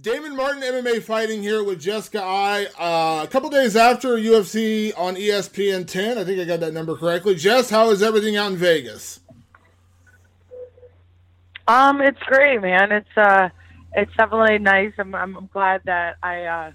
Damon Martin MMA fighting here with Jessica Eye. Uh, a couple days after UFC on ESPN 10. I think I got that number correctly. Jess, how is everything out in Vegas? Um, it's great, man. It's uh, it's definitely nice. I'm I'm glad that I uh,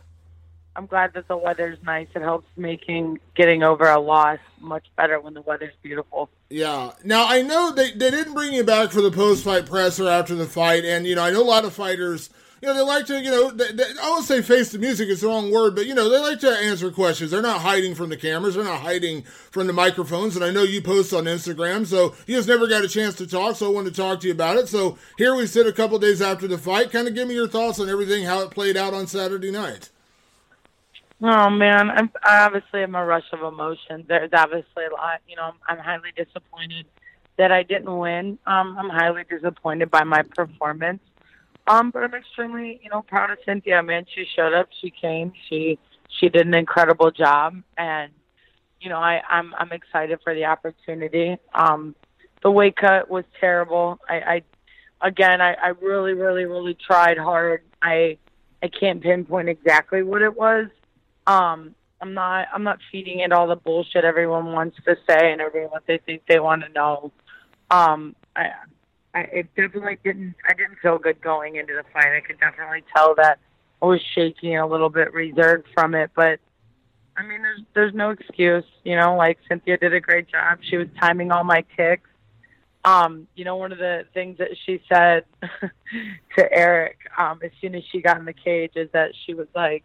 I'm glad that the weather's nice. It helps making getting over a loss much better when the weather's beautiful. Yeah. Now I know they they didn't bring you back for the post fight presser after the fight, and you know I know a lot of fighters you know, they like to, you know, they, they, I won't say face the music, it's the wrong word, but, you know, they like to answer questions. They're not hiding from the cameras, they're not hiding from the microphones. And I know you post on Instagram, so you just never got a chance to talk, so I wanted to talk to you about it. So here we sit a couple days after the fight. Kind of give me your thoughts on everything, how it played out on Saturday night. Oh man, I'm I obviously am a rush of emotion. There's obviously a lot. You know, I'm, I'm highly disappointed that I didn't win. Um, I'm highly disappointed by my performance. Um, but I'm extremely, you know, proud of Cynthia. Man, she showed up. She came. She she did an incredible job, and you know, I I'm I'm excited for the opportunity. Um, the weight cut was terrible. I, I again, I, I really, really, really tried hard. I I can't pinpoint exactly what it was. Um, I'm not I'm not feeding it all the bullshit everyone wants to say and everyone they think they want to know. Um, I I it definitely didn't I didn't feel good going into the fight. I could definitely tell that I was shaky and a little bit reserved from it, but I mean there's there's no excuse, you know, like Cynthia did a great job. She was timing all my kicks. Um, you know, one of the things that she said to Eric, um, as soon as she got in the cage is that she was like,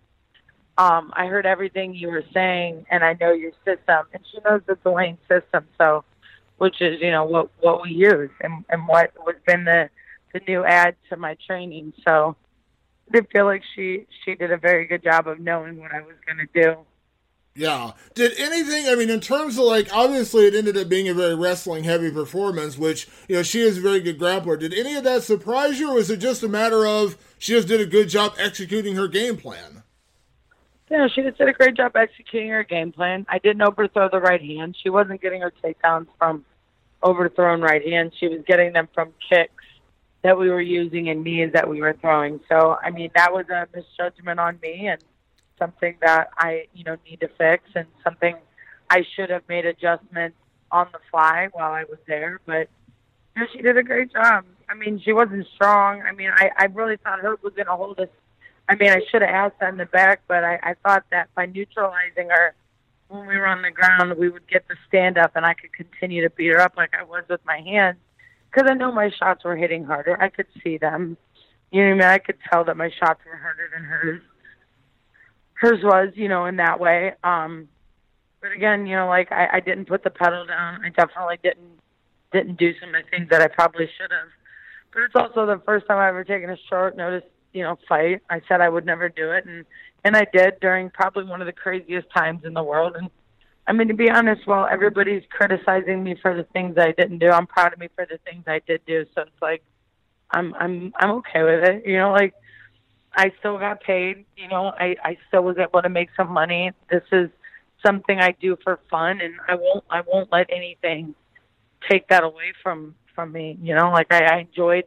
um, I heard everything you were saying and I know your system and she knows the Duane system, so which is you know what what we use and and what has been the the new add to my training. So I feel like she she did a very good job of knowing what I was going to do. Yeah. Did anything, I mean, in terms of like, obviously it ended up being a very wrestling heavy performance, which, you know, she is a very good grappler. Did any of that surprise you, or was it just a matter of she just did a good job executing her game plan? Yeah, she just did a great job executing her game plan. I didn't overthrow the right hand. She wasn't getting her takedowns from overthrown right hands. She was getting them from kicks that we were using and knees that we were throwing. So, I mean, that was a misjudgment on me and something that I, you know, need to fix and something I should have made adjustments on the fly while I was there. But you know, she did a great job. I mean, she wasn't strong. I mean, I, I really thought Herb was going to hold us. I mean, I should have asked in the back, but I, I thought that by neutralizing her – when we were on the ground, we would get the stand up, and I could continue to beat her up like I was with my hands because I know my shots were hitting harder. I could see them. You know what I mean? I could tell that my shots were harder than hers. Hers was, you know, in that way. Um, but again, you know, like I, I didn't put the pedal down. I definitely didn't didn't do some of the things that I probably should have. But it's also the first time I've ever taken a short notice, you know, fight. I said I would never do it, and and I did during probably one of the craziest times in the world. And I mean, to be honest, while everybody's criticizing me for the things I didn't do, I'm proud of me for the things I did do. So it's like, I'm I'm I'm okay with it. You know, like I still got paid. You know, I I still was able to make some money. This is something I do for fun, and I won't I won't let anything take that away from from me. You know, like I, I enjoyed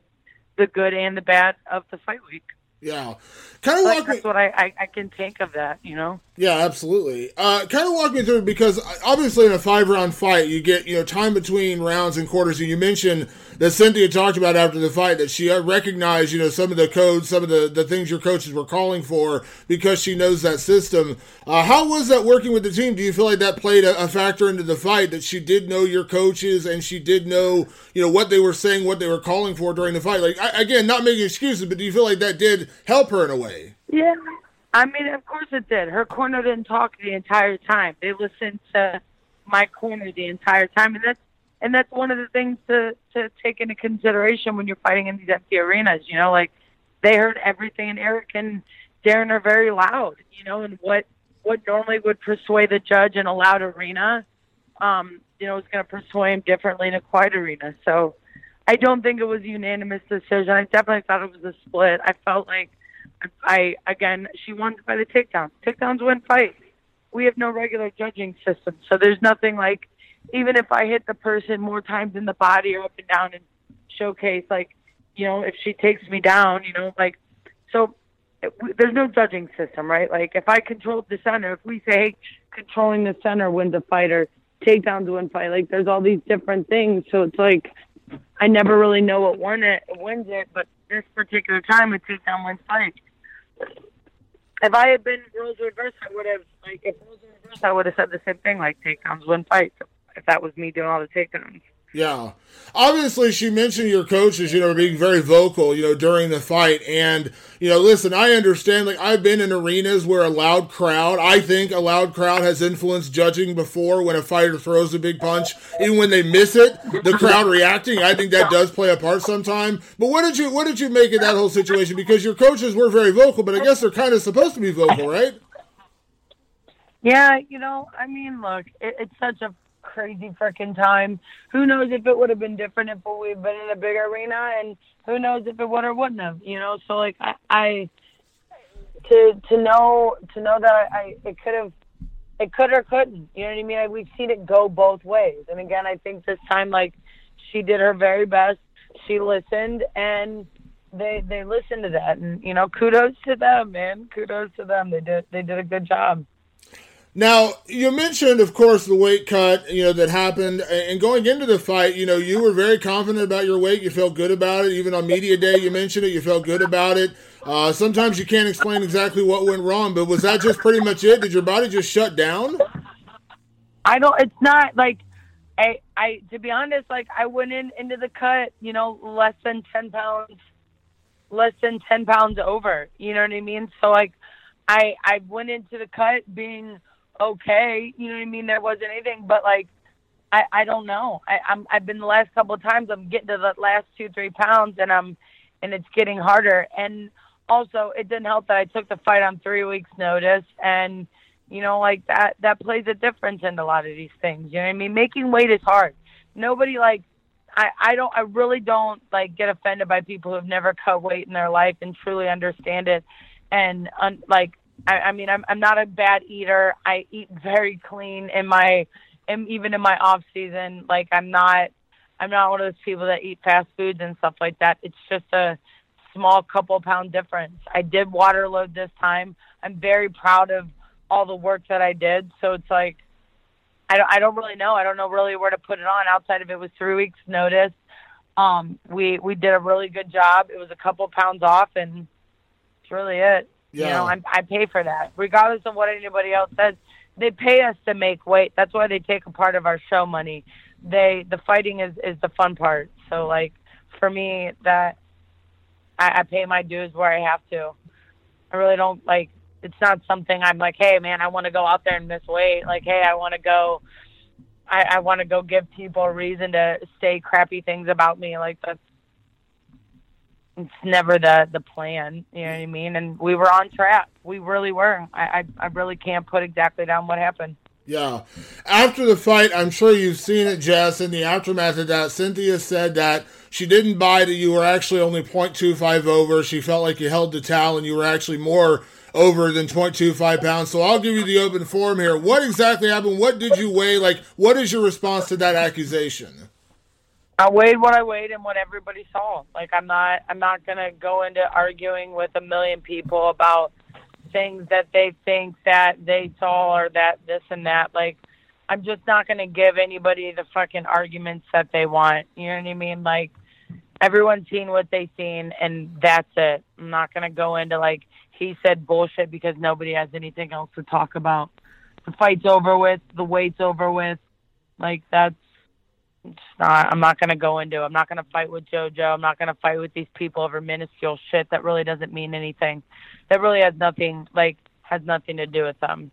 the good and the bad of the fight week. Yeah, kind of walk that's what I, I, I can think of that. You know. Yeah, absolutely. Uh, kind of walk me through because uh, obviously in a five round fight you get you know time between rounds and quarters. And you mentioned that Cynthia talked about after the fight that she uh, recognized you know some of the codes, some of the the things your coaches were calling for because she knows that system. Uh, how was that working with the team? Do you feel like that played a, a, factor into the fight that she did know your coaches and she did know you know what they were saying, what they were calling for during the fight? Like I, again, not making excuses, but do you feel like that did help her in a way? Yeah, I mean, of course it did. Her corner didn't talk the entire time. They listened to my corner the entire time, and that's and that's one of the things to to take into consideration when you're fighting in these empty arenas. You know, like they heard everything, and Eric and Darren are very loud. You know, and what what normally would persuade the judge in a loud arena, um, you know, was going to persuade him differently in a quiet arena. So I don't think it was a unanimous decision. I definitely thought it was a split. I felt like I again she won by the takedowns. Takedowns win fights. We have no regular judging system, so there's nothing like even if I hit the person more times in the body or up and down and showcase like you know if she takes me down, you know like so there's no judging system, right? Like if I controlled the center, if we say hey, controlling the center wins a fight or takedowns win fight, like there's all these different things. So it's like I never really know what won it wins it, but this particular time a takedown wins fight. If I had been roles reverse, I would have like if roles reverse, I would have said the same thing, like takedowns win fights. If that was me doing all the takedowns. Yeah. Obviously, she mentioned your coaches, you know, being very vocal, you know, during the fight. And, you know, listen, I understand, like, I've been in arenas where a loud crowd, I think a loud crowd has influenced judging before when a fighter throws a big punch. Even when they miss it, the crowd reacting, I think that does play a part sometime. But what did you, what did you make of that whole situation? Because your coaches were very vocal, but I guess they're kind of supposed to be vocal, right? Yeah, you know, I mean, look, it, it's such a crazy freaking time. Who knows if it would have been different if we'd been in a big arena, and who knows if it would or wouldn't have. You know, so like I, I to to know to know that I I it could have it could or couldn't. You know what I mean? Like, we've seen it go both ways, and again, I think this time like she did her very best. She listened and they they listened to that and you know kudos to them man kudos to them they did they did a good job now, you mentioned, of course, the weight cut, you know, that happened. And going into the fight, you know, you were very confident about your weight. You felt good about it. Even on media day, you mentioned it. You felt good about it. Uh, sometimes you can't explain exactly what went wrong, but was that just pretty much it? Did your body just shut down? I don't, it's not like, I, I, to be honest, like I went in into the cut, you know, less than 10 pounds, less than 10 pounds over, you know what I mean? So like, I, I went into the cut being, okay. You know what I mean? There wasn't anything, but like, I, I don't know. I, I'm, I've been the last couple of times I'm getting to the last two, three pounds and I'm, and it's getting harder. And also it didn't help that I took the fight on three weeks notice and, you know, like that, that plays a difference in a lot of these things. You know what I mean? Making weight is hard. Nobody like, I, I don't, I really don't like get offended by people who've never cut weight in their life and truly understand it. And un, like, I, I mean, I'm I'm not a bad eater. I eat very clean in my, in, even in my off season. Like I'm not, I'm not one of those people that eat fast foods and stuff like that. It's just a small couple pound difference. I did water load this time. I'm very proud of all the work that I did. So it's like, I don't, I don't really know. I don't know really where to put it on outside of it was three weeks notice. Um, we, we did a really good job. It was a couple pounds off and that's really it. Yeah. You know, I'm, I pay for that, regardless of what anybody else says. They pay us to make weight. That's why they take a part of our show money. They the fighting is is the fun part. So like for me, that I, I pay my dues where I have to. I really don't like. It's not something I'm like, hey man, I want to go out there and miss weight. Like, hey, I want to go. I, I want to go give people a reason to say crappy things about me. Like that's it's never the the plan. You know what I mean? And we were on track. We really were. I I, I really can't put exactly down what happened. Yeah. After the fight, I'm sure you've seen it, Jess. In the aftermath of that, Cynthia said that she didn't buy that you were actually only 0.25 over. She felt like you held the towel and you were actually more over than 0.25 pounds. So I'll give you the open forum here. What exactly happened? What did you weigh? Like, what is your response to that accusation? I weighed what I weighed and what everybody saw. Like I'm not I'm not gonna go into arguing with a million people about things that they think that they saw or that this and that. Like I'm just not gonna give anybody the fucking arguments that they want. You know what I mean? Like everyone's seen what they've seen and that's it. I'm not gonna go into like he said bullshit because nobody has anything else to talk about. The fight's over with, the weight's over with. Like that's it's not. I'm not going to go into. I'm not going to fight with JoJo. I'm not going to fight with these people over minuscule shit that really doesn't mean anything. That really has nothing. Like has nothing to do with them.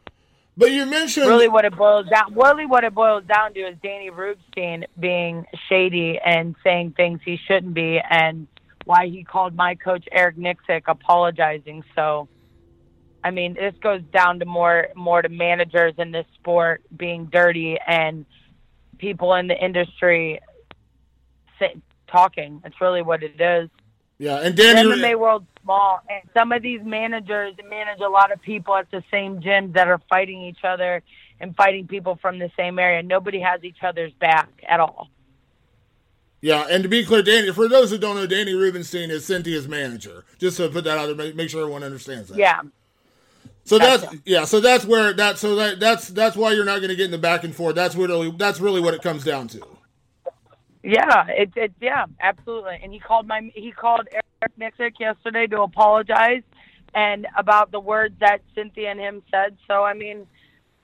But you mentioned really what it boils down. Really, what it boils down to is Danny Rubenstein being shady and saying things he shouldn't be, and why he called my coach Eric Nicksick apologizing. So I mean, this goes down to more more to managers in this sport being dirty and people in the industry sit, talking. It's really what it is. Yeah, and Danny, the MMA world's small, and some of these managers manage a lot of people at the same gyms that are fighting each other and fighting people from the same area. Nobody has each other's back at all. Yeah, and to be clear, Danny, for those who don't know, Danny Rubenstein is Cynthia's manager. Just to put that out there, make sure everyone understands that. Yeah. So gotcha. that's yeah. So that's where that. So that that's that's why you're not going to get in the back and forth. That's really that's really what it comes down to. Yeah, it, it yeah, absolutely. And he called my he called Eric Nicksick yesterday to apologize and about the words that Cynthia and him said. So I mean,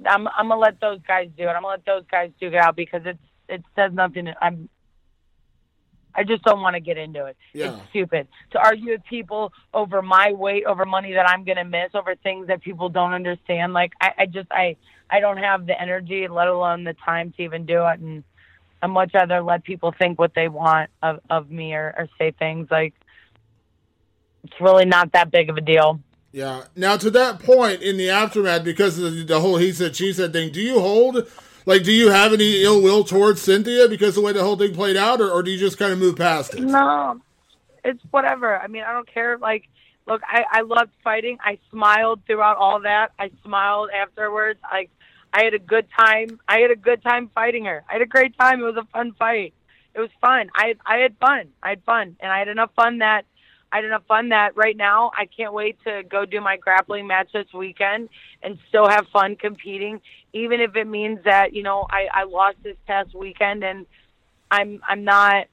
I'm I'm gonna let those guys do it. I'm gonna let those guys duke it out because it's it says nothing. I'm I just don't want to get into it. Yeah. It's stupid to argue with people over my weight, over money that I'm going to miss, over things that people don't understand. Like I, I just I I don't have the energy, let alone the time to even do it. And I much rather let people think what they want of of me or, or say things like it's really not that big of a deal. Yeah. Now to that point in the aftermath, because of the, the whole he said she said thing, do you hold like, do you have any ill will towards Cynthia because the way the whole thing played out, or, or do you just kind of move past it? No, it's whatever. I mean, I don't care. Like, look, I I loved fighting. I smiled throughout all that. I smiled afterwards. Like, I had a good time. I had a good time fighting her. I had a great time. It was a fun fight. It was fun. I I had fun. I had fun, and I had enough fun that I had enough fun that right now I can't wait to go do my grappling match this weekend and still have fun competing, even if it means that you know I, I lost this past weekend and I'm I'm not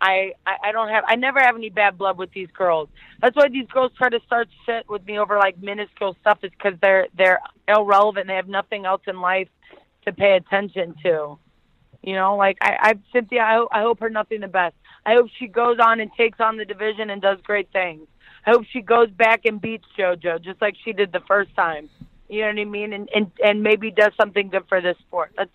I, I don't have I never have any bad blood with these girls. That's why these girls try to start shit with me over like minuscule stuff is because they're they're irrelevant. They have nothing else in life to pay attention to. You know, like I, I Cynthia, I, I hope her nothing the best. I hope she goes on and takes on the division and does great things. I hope she goes back and beats JoJo just like she did the first time. You know what I mean? And and and maybe does something good for this sport. That's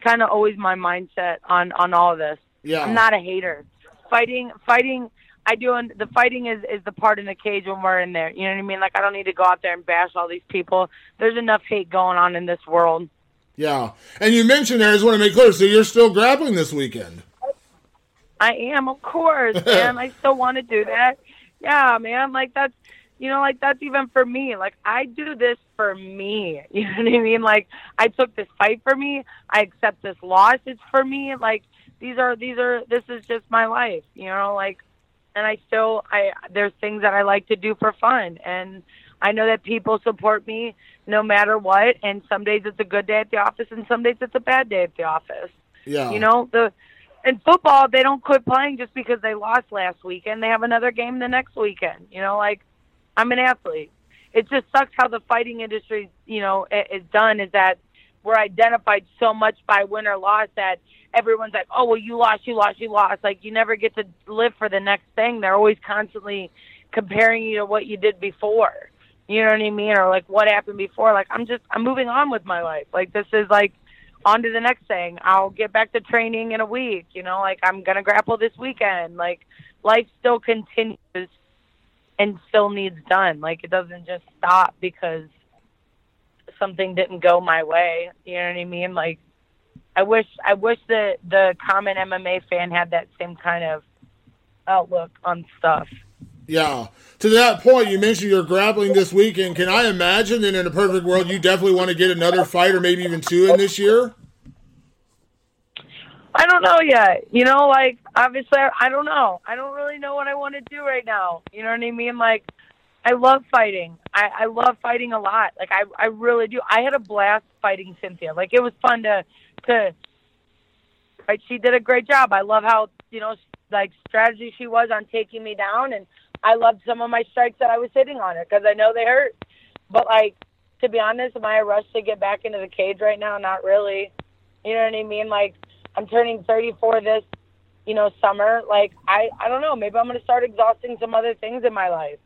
kind of always my mindset on on all of this. Yeah. I'm not a hater. Fighting fighting I do the fighting is is the part in the cage when we're in there. You know what I mean? Like I don't need to go out there and bash all these people. There's enough hate going on in this world. Yeah. And you mentioned there, I just want to make clear, so you're still grappling this weekend. I am, of course, man. I still want to do that. Yeah, man. Like that's, you know, like that's even for me. Like I do this for me. You know what I mean? Like I took this fight for me. I accept this loss. It's for me. Like these are these are this is just my life. You know, like, and I still I there's things that I like to do for fun, and I know that people support me no matter what. And some days it's a good day at the office, and some days it's a bad day at the office. Yeah. You know the in football, they don't quit playing just because they lost last weekend. They have another game the next weekend. You know, like I'm an athlete. It just sucks how the fighting industry, you know, is done. Is that we're identified so much by win or loss that everyone's like, oh well, you lost, you lost, you lost. Like you never get to live for the next thing. They're always constantly comparing you to what you did before. You know what I mean? Or like what happened before. Like I'm just I'm moving on with my life. Like this is like on to the next thing. I'll get back to training in a week. You know, like I'm gonna grapple this weekend. Like life still continues and still needs done. Like it doesn't just stop because something didn't go my way. You know what I mean? Like I wish I wish that the common MMA fan had that same kind of outlook on stuff. Yeah. To that point, you mentioned you're grappling this weekend. Can I imagine that in a perfect world, you definitely want to get another fight or maybe even two in this year? I don't know yet. You know, like obviously, I don't know. I don't really know what I want to do right now. You know what I mean? Like, I love fighting. I, I love fighting a lot. Like, I I really do. I had a blast fighting Cynthia. Like, it was fun to to. Right, she did a great job. I love how you know like strategy she was on taking me down and I loved some of my strikes that I was hitting on her because I know they hurt. But like to be honest, am I a rush to get back into the cage right now? Not really. You know what I mean? Like I'm turning 34 this, you know, summer. Like I, I don't know. Maybe I'm gonna start exhausting some other things in my life.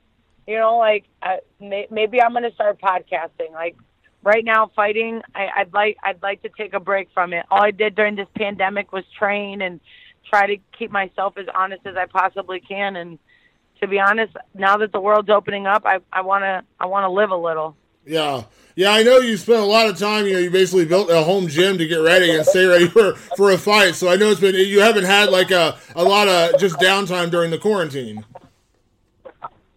You know, like I, may, maybe I'm gonna start podcasting. Like right now, fighting. I, I'd like, I'd like to take a break from it. All I did during this pandemic was train and try to keep myself as honest as I possibly can and to be honest, now that the world's opening up, I I want to I want to live a little. Yeah. Yeah, I know you spent a lot of time. You know, you basically built a home gym to get ready and stay ready for, for a fight. So I know it's been you haven't had like a, a lot of just downtime during the quarantine.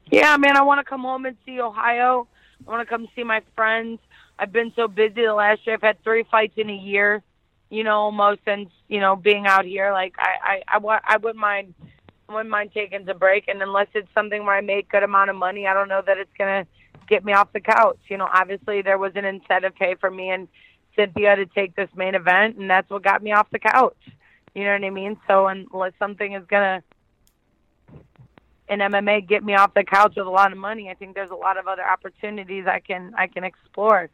Yeah, man, I want to come home and see Ohio. I want to come see my friends. I've been so busy the last year. I've had three fights in a year. You know, almost since you know being out here. Like I, I, I, I wouldn't mind, wouldn't mind taking a break. And unless it's something where I make good amount of money, I don't know that it's gonna get me off the couch. You know, obviously there was an incentive pay for me and Cynthia to take this main event, and that's what got me off the couch. You know what I mean? So unless something is gonna in MMA get me off the couch with a lot of money, I think there's a lot of other opportunities I can I can explore.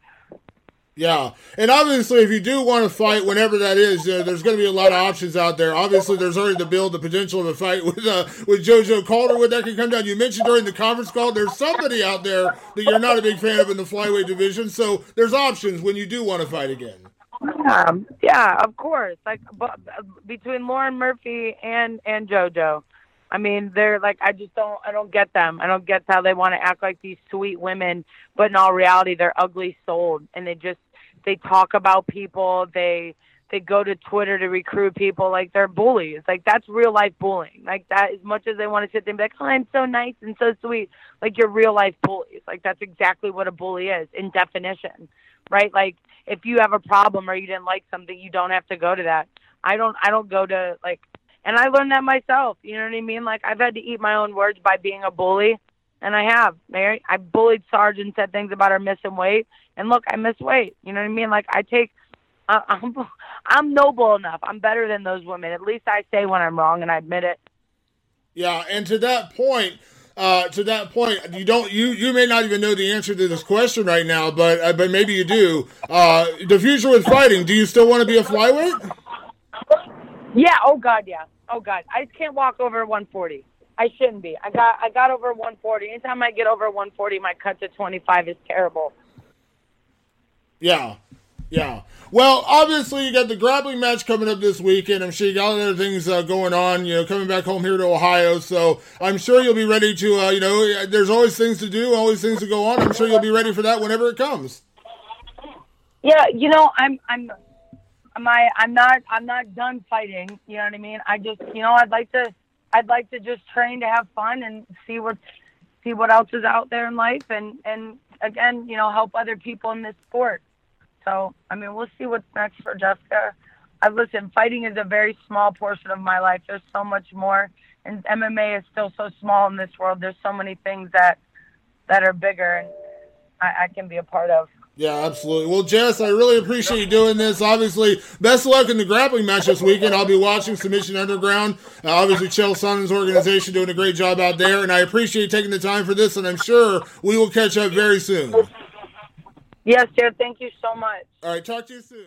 Yeah, and obviously, if you do want to fight, whenever that is, uh, there's going to be a lot of options out there. Obviously, there's already the build, the potential of a fight with uh, with JoJo Calderwood that can come down. You mentioned during the conference call, there's somebody out there that you're not a big fan of in the flyweight division, so there's options when you do want to fight again. Um, yeah, of course. Like between Lauren Murphy and and JoJo, I mean, they're like I just don't I don't get them. I don't get how they want to act like these sweet women, but in all reality, they're ugly souled, and they just they talk about people. They they go to Twitter to recruit people like they're bullies. Like that's real life bullying. Like that as much as they want to sit there and be like, Oh, I'm so nice and so sweet, like you're real life bullies. Like that's exactly what a bully is in definition. Right? Like if you have a problem or you didn't like something, you don't have to go to that. I don't I don't go to like and I learned that myself. You know what I mean? Like I've had to eat my own words by being a bully, and I have. Mary, I bullied Sarge and said things about her missing weight, and look, I miss weight. You know what I mean? Like I take, uh, I'm, I'm noble enough. I'm better than those women. At least I say when I'm wrong and I admit it. Yeah, and to that point. Uh, to that point, you don't you you may not even know the answer to this question right now, but uh, but maybe you do. Uh, the future with fighting. Do you still want to be a flyweight? Yeah. Oh God. Yeah. Oh God, I can't walk over 140. I shouldn't be. I got I got over 140. Anytime I get over 140, my cut to 25 is terrible. Yeah, yeah. Well, obviously you got the grappling match coming up this weekend. I'm sure you got other things uh, going on. You know, coming back home here to Ohio, so I'm sure you'll be ready to. Uh, you know, there's always things to do, always things to go on. I'm sure you'll be ready for that whenever it comes. Yeah, you know, I'm I'm my I'm not I'm not done fighting. You know what I mean? I just you know I'd like to I'd like to just train to have fun and see what see what else is out there in life and and again you know help other people in this sport. So I mean we'll see what's next for Jessica. I listen. Fighting is a very small portion of my life. There's so much more, and MMA is still so small in this world. There's so many things that that are bigger, and I, I can be a part of. Yeah, absolutely. Well, Jess, I really appreciate you doing this. Obviously, best of luck in the grappling match this weekend. I'll be watching Submission Underground. Uh, obviously, Chael Sonnen's organization doing a great job out there, and I appreciate you taking the time for this, and I'm sure we will catch up very soon. Yes, Jared. Thank you so much. All right, talk to you soon.